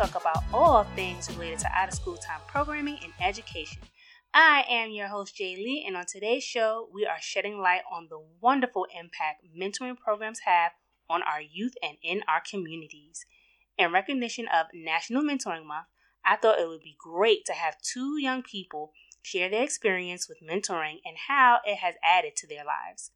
talk about all things related to out of school time programming and education. I am your host, Jay Lee, and on today's show, we are shedding light on the wonderful impact mentoring programs have on our youth and in our communities. In recognition of National Mentoring Month, I thought it would be great to have two young people share their experience with mentoring and how it has added to their lives.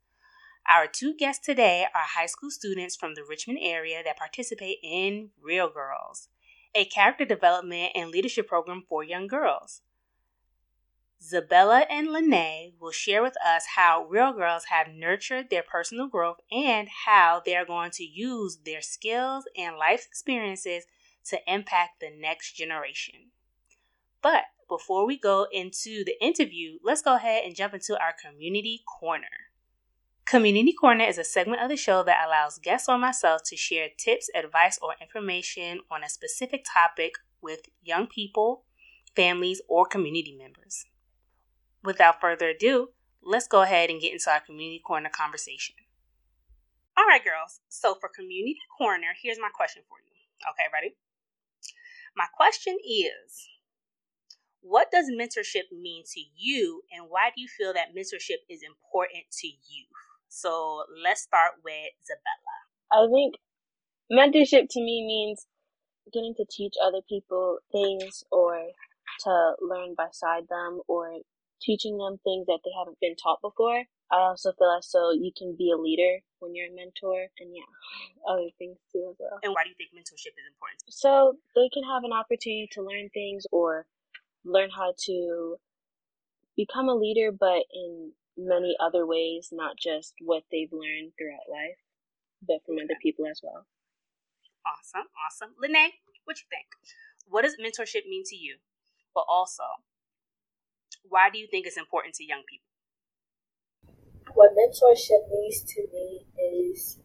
Our two guests today are high school students from the Richmond area that participate in Real Girls, a character development and leadership program for young girls. Zabella and Lene will share with us how Real Girls have nurtured their personal growth and how they are going to use their skills and life experiences to impact the next generation. But before we go into the interview, let's go ahead and jump into our community corner. Community Corner is a segment of the show that allows guests or myself to share tips, advice, or information on a specific topic with young people, families, or community members. Without further ado, let's go ahead and get into our Community Corner conversation. All right, girls. So, for Community Corner, here's my question for you. Okay, ready? My question is What does mentorship mean to you, and why do you feel that mentorship is important to you? So let's start with Zabella. I think mentorship to me means getting to teach other people things or to learn beside them or teaching them things that they haven't been taught before. I also feel as so you can be a leader when you're a mentor and yeah, other things too as well. And why do you think mentorship is important? So they can have an opportunity to learn things or learn how to become a leader but in many other ways, not just what they've learned throughout life, but from other people as well. Awesome, awesome. Lene, what you think? What does mentorship mean to you? But also, why do you think it's important to young people? What mentorship means to me is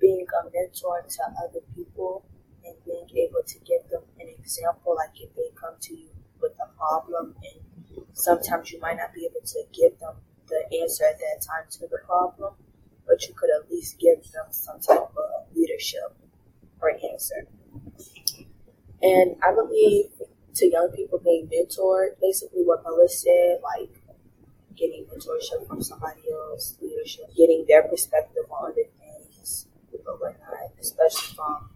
being a mentor to other people and being able to give them an example. Like if they come to you with a problem and sometimes you might not be able to give them the answer at that time to the problem, but you could at least give them some type of leadership or answer. And I believe to young people being mentored, basically what Melissa said, like getting mentorship from somebody else, leadership, getting their perspective on other things, but whatnot, especially from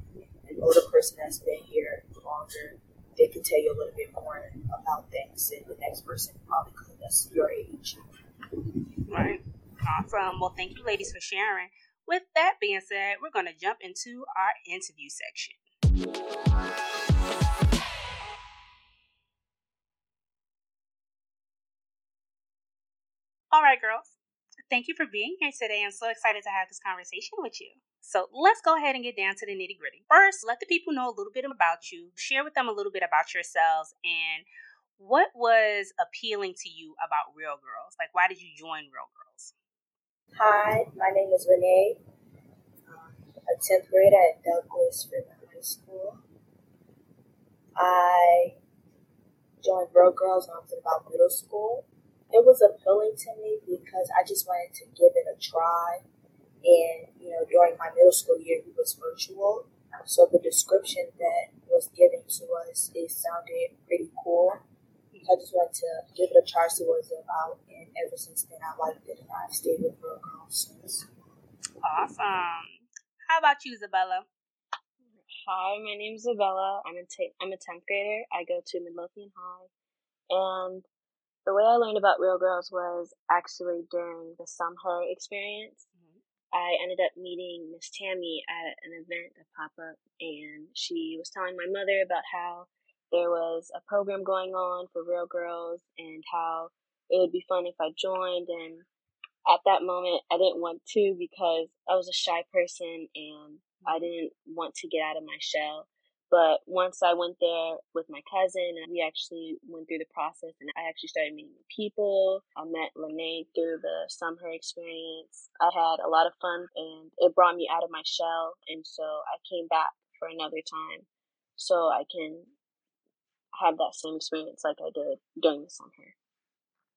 an older person that's been here longer they can tell you a little bit more about things than the next person probably could that's your age. Right. Awesome. Well, thank you, ladies, for sharing. With that being said, we're going to jump into our interview section. All right, girls. Thank you for being here today. I'm so excited to have this conversation with you. So let's go ahead and get down to the nitty gritty. First, let the people know a little bit about you, share with them a little bit about yourselves, and what was appealing to you about Real Girls? Like, why did you join Real Girls? Hi, my name is Renee, um, a 10th grader at Douglas River High School. I joined Real Girls when I was about middle school it was appealing to me because I just wanted to give it a try. And, you know, during my middle school year, it was virtual. So the description that was given to us, it sounded pretty cool. I just wanted to give it a try, see what it was about. And ever since then, I liked it and I've stayed with Real Girls since. Awesome. How about you, Isabella? Hi, my name is Isabella. I'm a, t- I'm a 10th grader. I go to Midlothian High. And the way I learned about Real Girls was actually during the Sumher experience. Mm-hmm. I ended up meeting Miss Tammy at an event at pop up, and she was telling my mother about how there was a program going on for Real Girls and how it would be fun if I joined. And at that moment, I didn't want to because I was a shy person and I mm-hmm. didn't want to get out of my shell. But once I went there with my cousin, we actually went through the process, and I actually started meeting people. I met Lene through the Sumher experience. I had a lot of fun, and it brought me out of my shell. And so I came back for another time, so I can have that same experience like I did during the summer.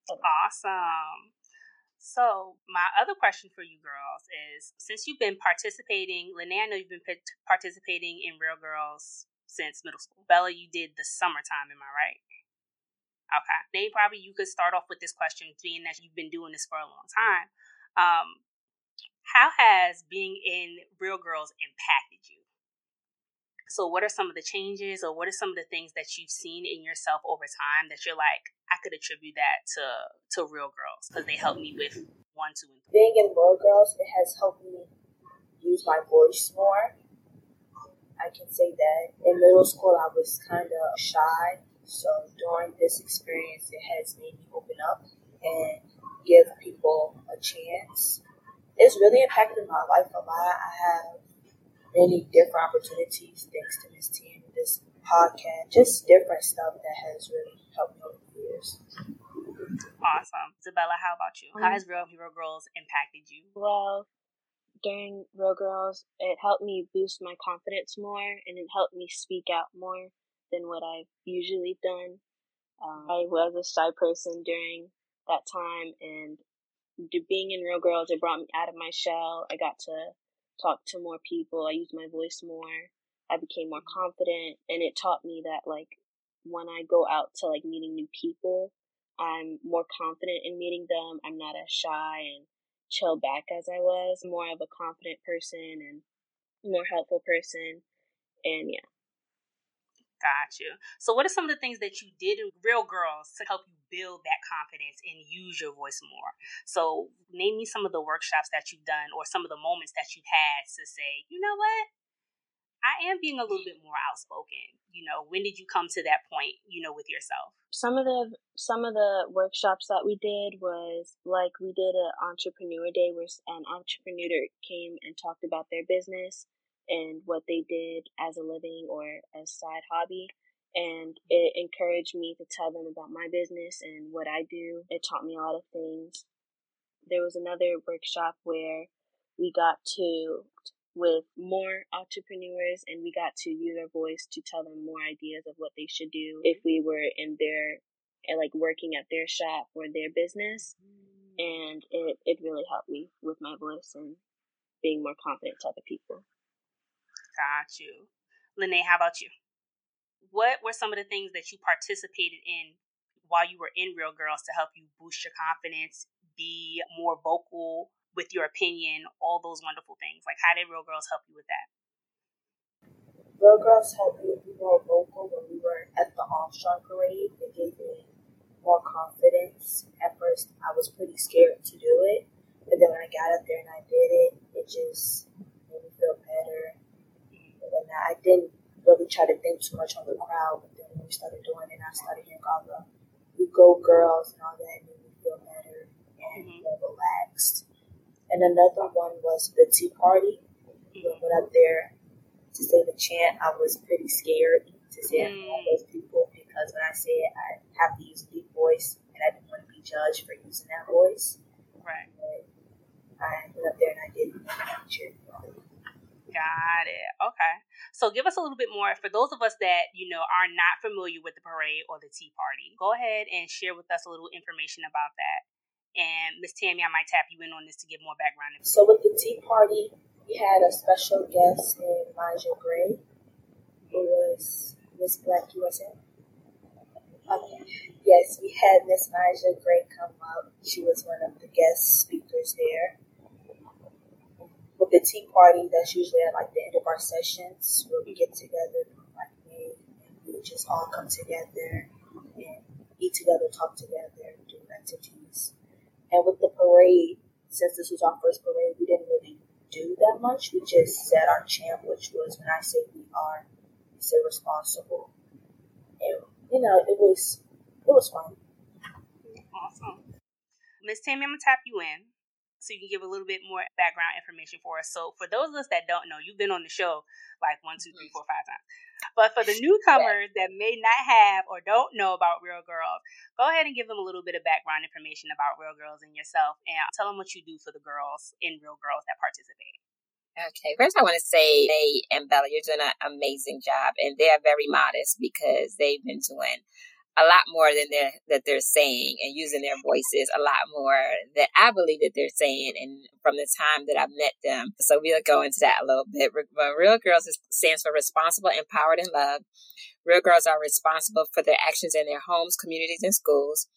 Awesome. So, my other question for you girls is since you've been participating, Lene, I know you've been participating in Real Girls since middle school. Bella, you did the summertime, am I right? Okay. Nate, probably you could start off with this question, being that you've been doing this for a long time. Um, how has being in Real Girls impacted you? So, what are some of the changes, or what are some of the things that you've seen in yourself over time that you're like, I could attribute that to to Real Girls because they helped me with one, two, and three. Being in Real Girls, it has helped me use my voice more. I can say that in middle school I was kind of shy, so during this experience, it has made me open up and give people a chance. It's really impacted my life a lot. I have many different opportunities thanks to Miss T and this podcast, just different stuff that has really helped me over the years. Awesome. Isabella, how about you? How has Real Hero Girls impacted you? Well, during Real Girls, it helped me boost my confidence more and it helped me speak out more than what I've usually done. Um, I was a shy person during that time and being in Real Girls, it brought me out of my shell. I got to talk to more people. I used my voice more. I became more mm-hmm. confident and it taught me that like when I go out to like meeting new people, I'm more confident in meeting them. I'm not as shy and chill back as I was. More of a confident person and more helpful person. And yeah. Got you. So, what are some of the things that you did in Real Girls to help you build that confidence and use your voice more? So, name me some of the workshops that you've done or some of the moments that you've had to say, you know what? I am being a little bit more outspoken. You know, when did you come to that point, you know, with yourself? Some of the some of the workshops that we did was like we did an entrepreneur day where an entrepreneur came and talked about their business and what they did as a living or a side hobby. And mm-hmm. it encouraged me to tell them about my business and what I do. It taught me a lot of things. There was another workshop where we got to with more entrepreneurs and we got to use our voice to tell them more ideas of what they should do if mm-hmm. we were in their eh, like working at their shop or their business. Mm. And it, it really helped me with my voice and being more confident to other people got you lene how about you what were some of the things that you participated in while you were in real girls to help you boost your confidence be more vocal with your opinion, all those wonderful things. Like, how did Real Girls help you with that? Real Girls helped me be more vocal when we were at the Armstrong Parade. It gave me more confidence. At first, I was pretty scared to do it, but then when I got up there and I did it, it just made me feel better. And I didn't really try to think too much on the crowd, but then when we started doing it, I started hearing all the "We Go Girls" and all that, it made me feel better and mm-hmm. more relaxed. And another one was the Tea Party. We went up there to say the chant. I was pretty scared to say it mm. all those people because when I say it, I have to use a deep voice, and I didn't want to be judged for using that voice. Right. But I went up there and I did cheer. Got it. Okay. So give us a little bit more for those of us that, you know, are not familiar with the parade or the tea party. Go ahead and share with us a little information about that. And Miss Tammy, I might tap you in on this to give more background. So with the Tea Party, we had a special guest named Maja Gray, who was Miss Black USA. Okay. Yes, we had Miss Maja Gray come up. She was one of the guest speakers there. With the tea party, that's usually at like the end of our sessions where we get together like and we just all come together and eat together, talk together, do activities. And with the parade, since this was our first parade, we didn't really do that much. We just said our chant, which was when I say we are, we say responsible. And you know, it was it was fun. Awesome. Miss Tammy, I'm gonna tap you in so you can give a little bit more background information for us. So for those of us that don't know, you've been on the show like one, two, three, mm-hmm. four, five times. But for the newcomers that may not have or don't know about Real Girls, go ahead and give them a little bit of background information about Real Girls and yourself and tell them what you do for the girls in Real Girls that participate. Okay, first I want to say they and Bella, you're doing an amazing job, and they are very modest because they've been doing a lot more than they're that they're saying and using their voices a lot more that I believe that they're saying and from the time that I've met them. So we'll go into that a little bit. But Real Girls stands for responsible, empowered, and loved. Real girls are responsible for their actions in their homes, communities, and schools.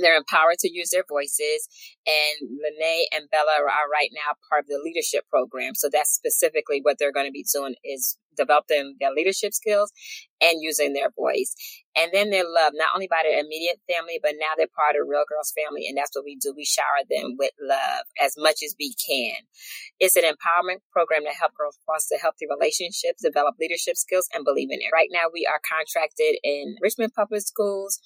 They're empowered to use their voices. And Lene and Bella are right now part of the leadership program. So that's specifically what they're going to be doing is developing their leadership skills and using their voice. And then they're loved not only by their immediate family, but now they're part of Real Girls family. And that's what we do. We shower them with love as much as we can. It's an empowerment program to help girls foster healthy relationships, develop leadership skills, and believe in it. Right now, we are contracted in Richmond Public Schools,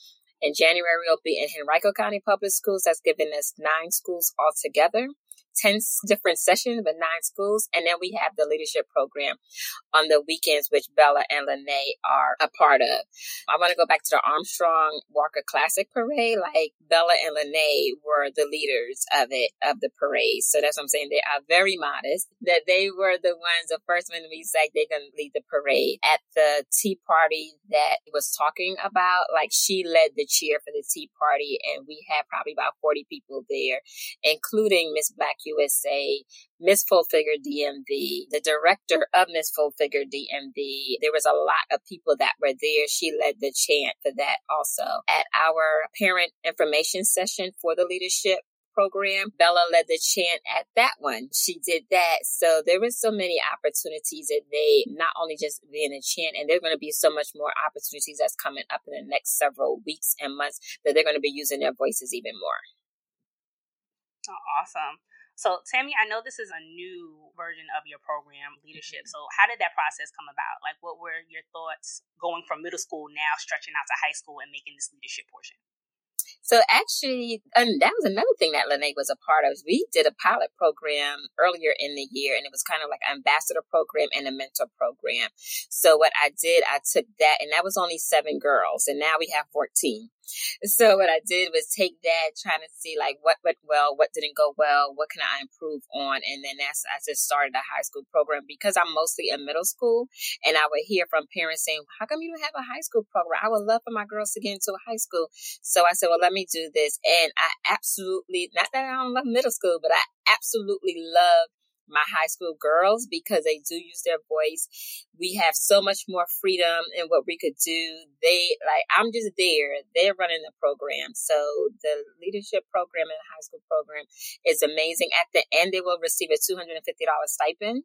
in January, we'll be in Henrico County Public Schools. That's giving us nine schools altogether. 10 different sessions, with nine schools. And then we have the leadership program on the weekends, which Bella and Lene are a part of. I want to go back to the Armstrong Walker Classic Parade. Like Bella and Lene were the leaders of it, of the parade. So that's what I'm saying. They are very modest. That they were the ones, the first one we said they're going to lead the parade at the tea party that was talking about. Like she led the cheer for the tea party and we had probably about 40 people there, including Miss Black USA, Miss Full Figure DMV, the director of Miss Full Figure DMV. There was a lot of people that were there. She led the chant for that also. At our parent information session for the leadership program. Bella led the chant at that one. She did that. So there was so many opportunities that they not only just being a chant, and there's going to be so much more opportunities that's coming up in the next several weeks and months that they're going to be using their voices even more. Oh, awesome. So, Tammy, I know this is a new version of your program, leadership. Mm-hmm. So, how did that process come about? Like, what were your thoughts going from middle school now, stretching out to high school, and making this leadership portion? So actually, and that was another thing that Lene was a part of. We did a pilot program earlier in the year, and it was kind of like an ambassador program and a mentor program. So what I did, I took that, and that was only seven girls, and now we have 14. So what I did was take that, trying to see like what went well, what didn't go well, what can I improve on, and then that's I just started a high school program because I'm mostly in middle school, and I would hear from parents saying, "How come you don't have a high school program? I would love for my girls to get into a high school." So I said, "Well, let me do this," and I absolutely not that I don't love middle school, but I absolutely love my high school girls because they do use their voice. We have so much more freedom in what we could do. They like I'm just there. They're running the program. So the leadership program and the high school program is amazing. At the end they will receive a two hundred and fifty dollars stipend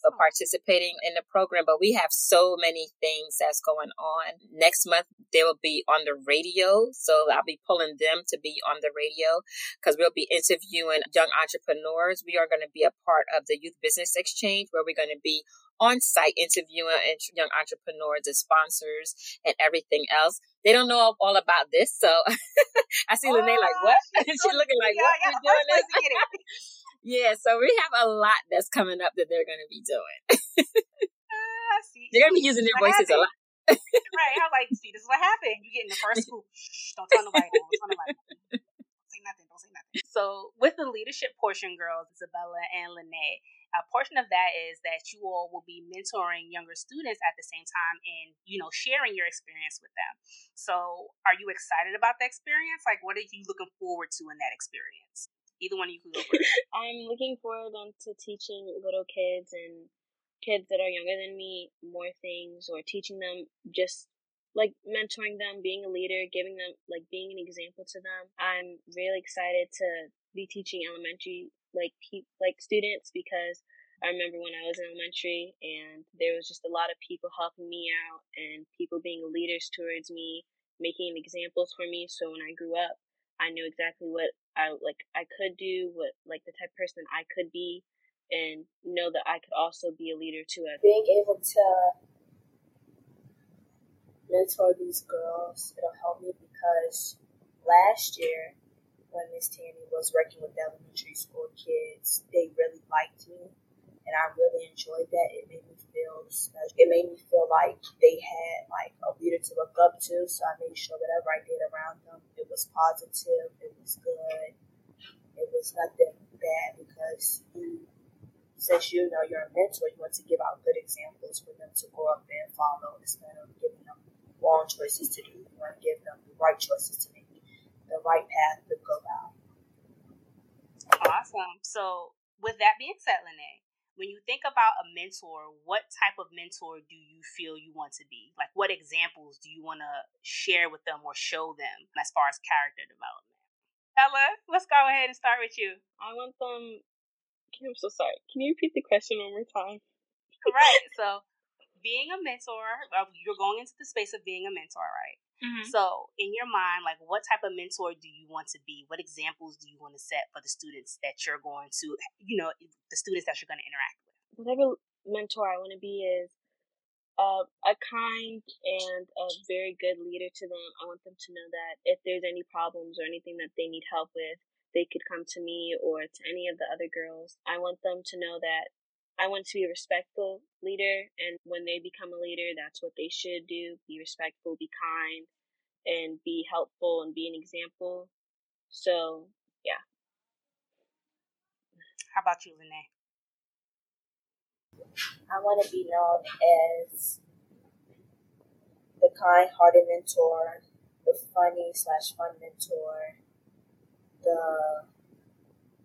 for participating in the program. But we have so many things that's going on. Next month, they will be on the radio. So I'll be pulling them to be on the radio because we'll be interviewing young entrepreneurs. We are going to be a part of the Youth Business Exchange where we're going to be on site interviewing young entrepreneurs and sponsors and everything else. They don't know all about this. So I see oh, Lene like, what? She's looking like, what? Yeah, yeah, doing this? Yeah, so we have a lot that's coming up that they're going to be doing. uh, see. They're going to be using their voices happened. a lot. right. I was like, see, this is what happened. You get in the first school. Shh, don't tell nobody. Don't tell nobody. Don't say nothing. Don't say nothing. So, with the leadership portion, girls, Isabella and Lene, a portion of that is that you all will be mentoring younger students at the same time and you know sharing your experience with them so are you excited about the experience like what are you looking forward to in that experience Either one you can go for. I'm looking forward to teaching little kids and kids that are younger than me more things or teaching them just like mentoring them, being a leader, giving them like being an example to them. I'm really excited to be teaching elementary like pe- like students because I remember when I was in elementary and there was just a lot of people helping me out and people being leaders towards me, making examples for me. So when I grew up, I knew exactly what I like I could do, what like the type of person I could be, and know that I could also be a leader too. Being able to mentor these girls, it'll help me because last year when Miss Tammy was working with elementary school kids, they really liked me, and I really enjoyed that. It made me feel special. It made me feel like they had like a leader to look up to. So I made sure whatever I did around them, it was positive, it was good, it was nothing bad because you, since you know you're a mentor, you want to give out good examples for them to grow up and follow instead of giving them wrong choices to do. You want to give them the right choices to make, the right path to go down. Awesome. So, with that being said, Lene, when you think about a mentor, what type of mentor do you feel you want to be? Like, what examples do you want to share with them or show them as far as character development? Ella, let's go ahead and start with you. I want them. I'm so sorry. Can you repeat the question one more time? right. So, being a mentor, you're going into the space of being a mentor, right? Mm-hmm. So, in your mind, like what type of mentor do you want to be? What examples do you want to set for the students that you're going to, you know, the students that you're going to interact with? Whatever mentor I want to be is uh, a kind and a very good leader to them. I want them to know that if there's any problems or anything that they need help with, they could come to me or to any of the other girls. I want them to know that I want to be a respectful leader, and when they become a leader, that's what they should do be respectful, be kind, and be helpful and be an example. So, yeah. How about you, Lene? I want to be known as the kind hearted mentor, the funny slash fun mentor, the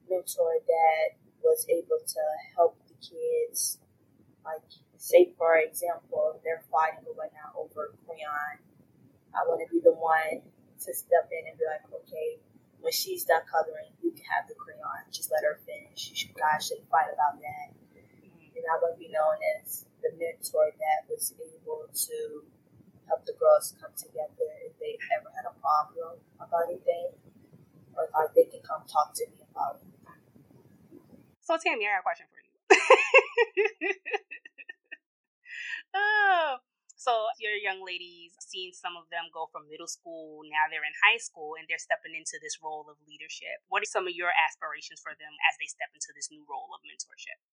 mentor that was able to help kids, like, say for example, they're fighting or whatnot over crayon. I want to be the one to step in and be like, okay, when she's done coloring, you can have the crayon. Just let her finish. You should, guys shouldn't fight about that. Mm-hmm. And I want to be known as the mentor that was able to help the girls come together if they ever had a problem about anything, or like they can come talk to me about it. So Tammy, I got a question. oh. So your young ladies, seeing some of them go from middle school, now they're in high school and they're stepping into this role of leadership. What are some of your aspirations for them as they step into this new role of mentorship?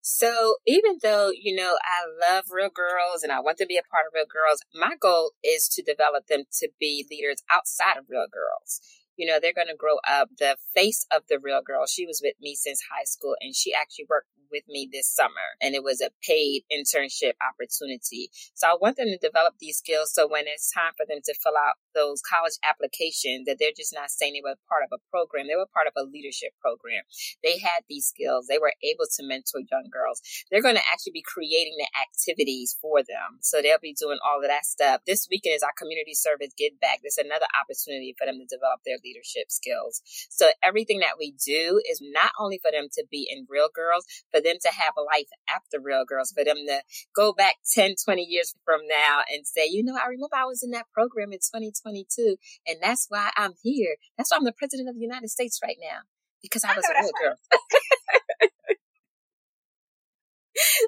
So even though, you know, I love real girls and I want to be a part of real girls, my goal is to develop them to be leaders outside of real girls you know, they're going to grow up. The face of the real girl, she was with me since high school and she actually worked with me this summer and it was a paid internship opportunity. So I want them to develop these skills so when it's time for them to fill out those college applications that they're just not saying they were part of a program. They were part of a leadership program. They had these skills. They were able to mentor young girls. They're going to actually be creating the activities for them. So they'll be doing all of that stuff. This weekend is our community service give back. There's another opportunity for them to develop their leadership skills. So everything that we do is not only for them to be in real girls, for them to have a life after Real Girls, for them to go back 10, 20 years from now and say, you know, I remember I was in that program in 2022, and that's why I'm here. That's why I'm the president of the United States right now, because I was a real girl.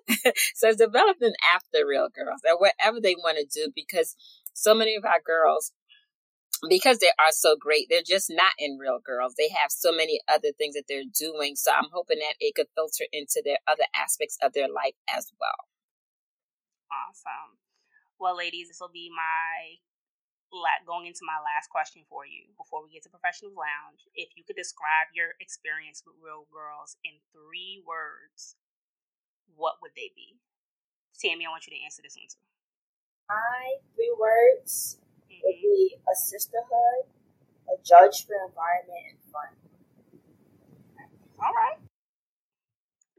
so it's developing after real girls and whatever they want to do because so many of our girls because they are so great, they're just not in Real Girls. They have so many other things that they're doing. So I'm hoping that it could filter into their other aspects of their life as well. Awesome. Well, ladies, this will be my going into my last question for you before we get to Professionals Lounge. If you could describe your experience with Real Girls in three words, what would they be? Tammy, I want you to answer this one too. My three words would be a sisterhood, a judge for environment, and fun. All right.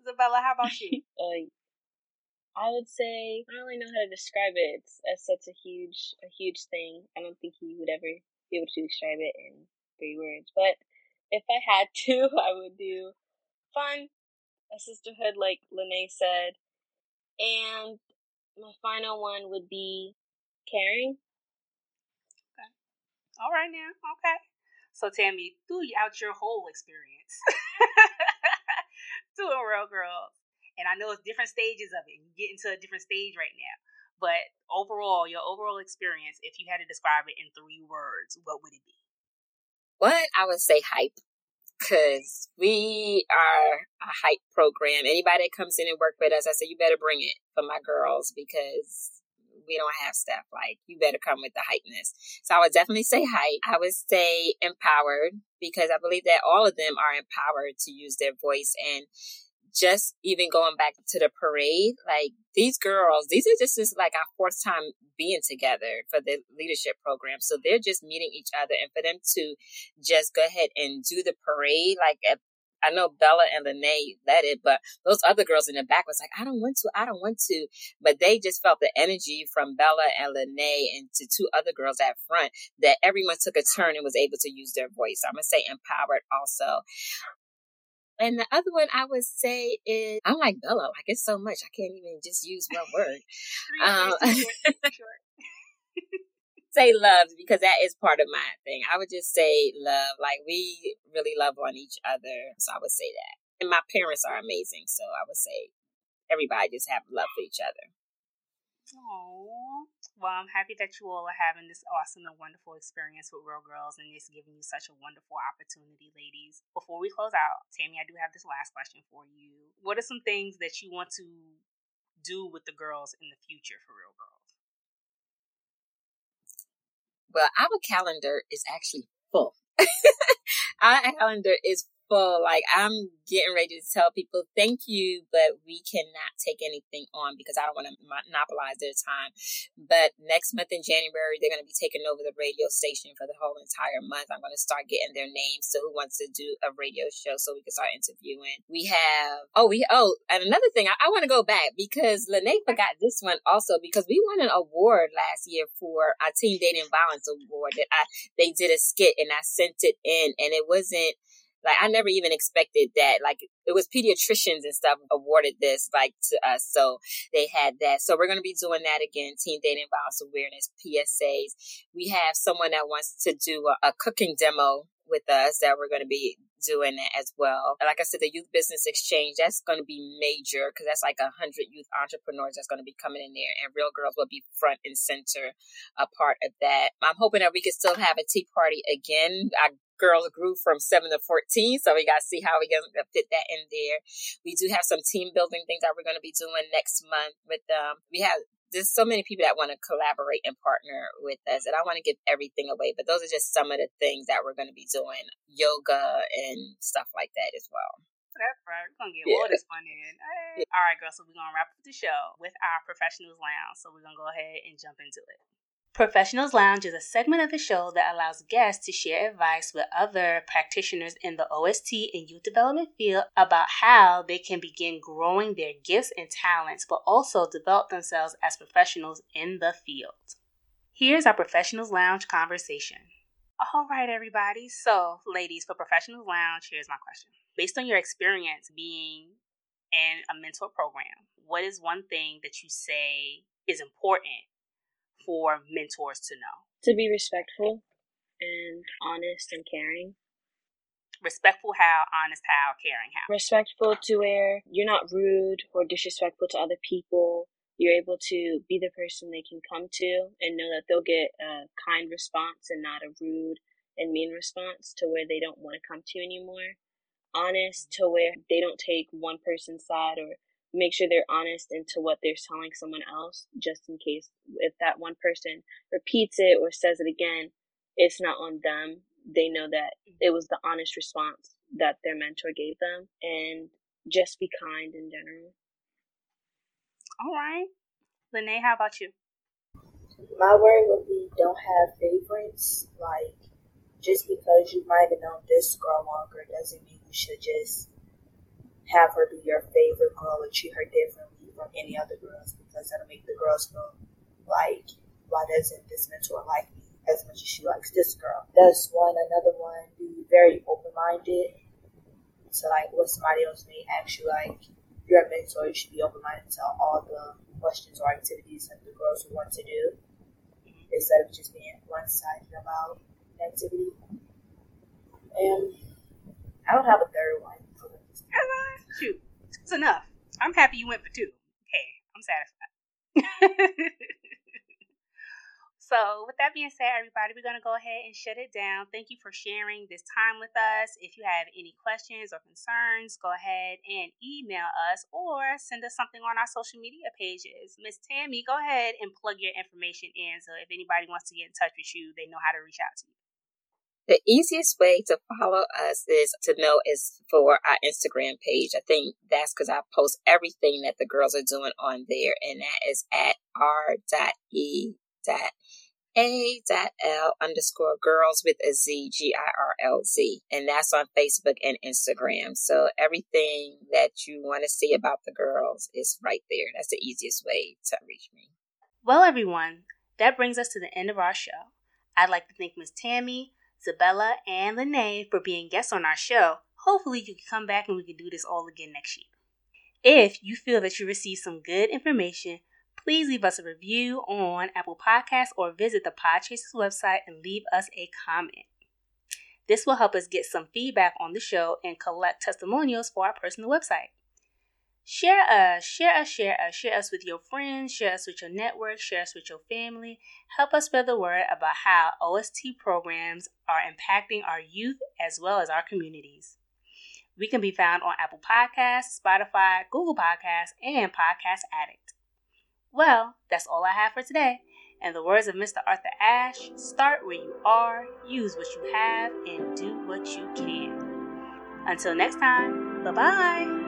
Isabella, how about you? uh, I would say I don't really know how to describe it. It's, it's such a huge, a huge thing. I don't think he would ever be able to describe it in three words. But if I had to, I would do fun, a sisterhood, like Lene said, and my final one would be caring. All right now. Okay. So Tammy, throughout your whole experience doing Real girl. and I know it's different stages of it. You get into a different stage right now. But overall, your overall experience, if you had to describe it in three words, what would it be? One, I would say hype. Cause we are a hype program. Anybody that comes in and work with us, I say you better bring it for my girls because we don't have stuff like you better come with the hypeness. So I would definitely say hype. I would say empowered because I believe that all of them are empowered to use their voice and just even going back to the parade, like these girls, these are just, just like our fourth time being together for the leadership program. So they're just meeting each other and for them to just go ahead and do the parade, like I know Bella and Lene led it, but those other girls in the back was like, I don't want to, I don't want to. But they just felt the energy from Bella and Lene and to two other girls at front that everyone took a turn and was able to use their voice. So I'm going to say empowered also. And the other one I would say is I'm like Bella, like it's so much I can't even just use one word. um, say love because that is part of my thing. I would just say love. Like we really love on each other. So I would say that. And my parents are amazing. So I would say everybody just have love for each other. Oh, well, I'm happy that you all are having this awesome and wonderful experience with Real Girls and it's giving you such a wonderful opportunity, ladies. Before we close out, Tammy, I do have this last question for you. What are some things that you want to do with the girls in the future for Real Girls? Well, our calendar is actually full. our calendar is full. Like I'm getting ready to tell people thank you, but we cannot take anything on because I don't want to monopolize their time. But next month in January, they're going to be taking over the radio station for the whole entire month. I'm going to start getting their names. So who wants to do a radio show so we can start interviewing? We have, oh, we, oh, and another thing, I, I want to go back because Lene forgot this one also because we won an award last year for our Teen Dating Violence Award that I, they did a skit and I sent it in and it wasn't, like I never even expected that. Like it was pediatricians and stuff awarded this like to us. So they had that. So we're to be doing that again. Teen dating violence awareness PSAs. We have someone that wants to do a, a cooking demo with us that we're going to be doing that as well. Like I said, the youth business exchange, that's going to be major because that's like a hundred youth entrepreneurs that's going to be coming in there and real girls will be front and center a part of that. I'm hoping that we can still have a tea party again. I girls grew from seven to 14. So we got to see how we going to fit that in there. We do have some team building things that we're going to be doing next month with them. We have, there's so many people that want to collaborate and partner with us and I want to give everything away, but those are just some of the things that we're going to be doing yoga and stuff like that as well. That's right. We're gonna get yeah. all this fun in. Hey. All right, girl. So we're gonna wrap up the show with our professionals lounge. So we're gonna go ahead and jump into it. Professionals Lounge is a segment of the show that allows guests to share advice with other practitioners in the OST and youth development field about how they can begin growing their gifts and talents, but also develop themselves as professionals in the field. Here's our Professionals Lounge conversation. All right, everybody. So, ladies, for Professionals Lounge, here's my question. Based on your experience being in a mentor program, what is one thing that you say is important for mentors to know? To be respectful and honest and caring. Respectful how, honest how, caring how. Respectful to where you're not rude or disrespectful to other people. You're able to be the person they can come to and know that they'll get a kind response and not a rude and mean response to where they don't want to come to you anymore. Honest to where they don't take one person's side or make sure they're honest into what they're telling someone else, just in case if that one person repeats it or says it again, it's not on them. They know that mm-hmm. it was the honest response that their mentor gave them, and just be kind in general. All right. Lene, how about you? My word would be don't have favorites. Like, just because you might have known this girl longer doesn't mean you should just have her be your favorite girl and treat her differently from any other girls because that'll make the girls feel like, why doesn't this mentor like me as much as she likes this girl? That's one. Another one, be very open minded. So, like, what somebody else may ask you, like, you're a mentor, you should be open minded to all the questions or activities that the girls want to do instead of just being one sided about activity. And I don't have a third one. Shoot, it's enough. I'm happy you went for two. Okay, I'm satisfied. so, with that being said, everybody, we're going to go ahead and shut it down. Thank you for sharing this time with us. If you have any questions or concerns, go ahead and email us or send us something on our social media pages. Miss Tammy, go ahead and plug your information in so if anybody wants to get in touch with you, they know how to reach out to you. The easiest way to follow us is to know is for our Instagram page. I think that's because I post everything that the girls are doing on there, and that is at r.e. A dot L underscore girls with a Z, G I R L Z. And that's on Facebook and Instagram. So everything that you want to see about the girls is right there. That's the easiest way to reach me. Well, everyone, that brings us to the end of our show. I'd like to thank Miss Tammy, Zabella, and Lene for being guests on our show. Hopefully, you can come back and we can do this all again next year. If you feel that you received some good information, please leave us a review on Apple Podcasts or visit the Podchaser's website and leave us a comment. This will help us get some feedback on the show and collect testimonials for our personal website. Share us, share us, share us, share us with your friends, share us with your network, share us with your family. Help us spread the word about how OST programs are impacting our youth as well as our communities. We can be found on Apple Podcasts, Spotify, Google Podcasts, and Podcast Addict. Well, that's all I have for today. And the words of Mr. Arthur Ashe start where you are, use what you have, and do what you can. Until next time, bye bye.